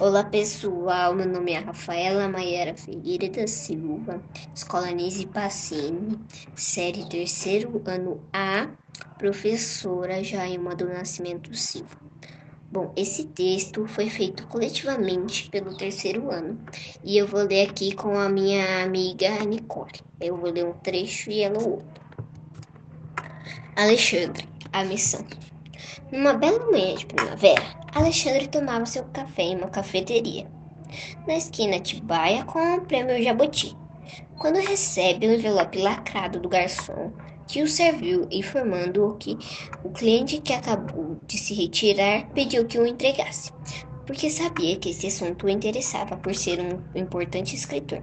Olá pessoal, meu nome é Rafaela Maiara Ferreira da Silva, Escola Nise Pacini, série terceiro ano A, professora Jaima do Nascimento Silva. Bom, esse texto foi feito coletivamente pelo terceiro ano e eu vou ler aqui com a minha amiga Nicole. Eu vou ler um trecho e ela o outro. Alexandre, a missão. Numa bela manhã de primavera, Alexandre tomava seu café em uma cafeteria, na esquina Tibaia com o prêmio Jabuti, quando recebe um envelope lacrado do garçom que o serviu, informando-o que o cliente que acabou de se retirar pediu que o entregasse, porque sabia que esse assunto o interessava por ser um importante escritor.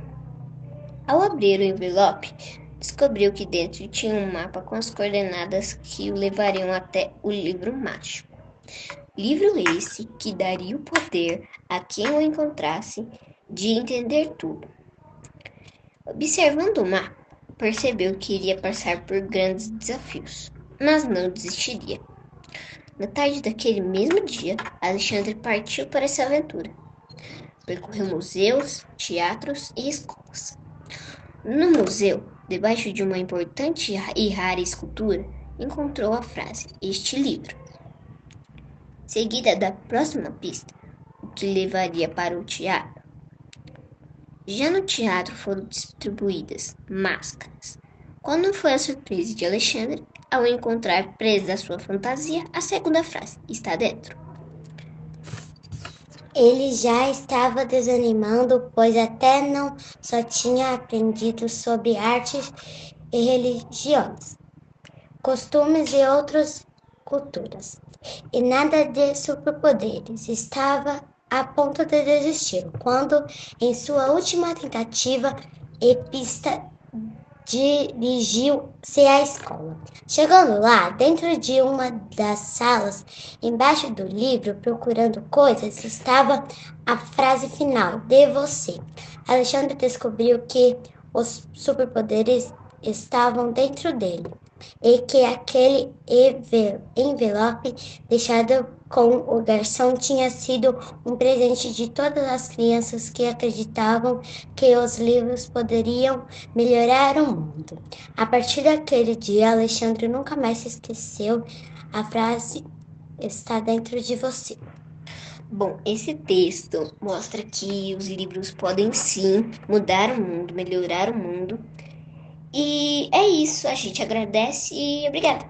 Ao abrir o envelope, descobriu que dentro tinha um mapa com as coordenadas que o levariam até o livro mágico. Livro esse que daria o poder a quem o encontrasse de entender tudo. Observando o mapa, percebeu que iria passar por grandes desafios, mas não desistiria. Na tarde daquele mesmo dia, Alexandre partiu para essa aventura. Percorreu museus, teatros e escolas. No museu, debaixo de uma importante e rara escultura, encontrou a frase: Este livro seguida da próxima pista, o que levaria para o teatro. Já no teatro foram distribuídas máscaras. Quando foi a surpresa de Alexandre ao encontrar presa à sua fantasia a segunda frase: está dentro. Ele já estava desanimando, pois até não só tinha aprendido sobre artes e religiões, costumes e outras culturas e nada de superpoderes. Estava a ponto de desistir quando, em sua última tentativa, Epista dirigiu-se à escola. Chegando lá, dentro de uma das salas, embaixo do livro, procurando coisas, estava a frase final de você. Alexandre descobriu que os superpoderes estavam dentro dele e que aquele envelope deixado com o garçom tinha sido um presente de todas as crianças que acreditavam que os livros poderiam melhorar o mundo. A partir daquele dia, Alexandre nunca mais se esqueceu. A frase está dentro de você. Bom, esse texto mostra que os livros podem sim mudar o mundo, melhorar o mundo e é isso, a gente agradece e obrigada.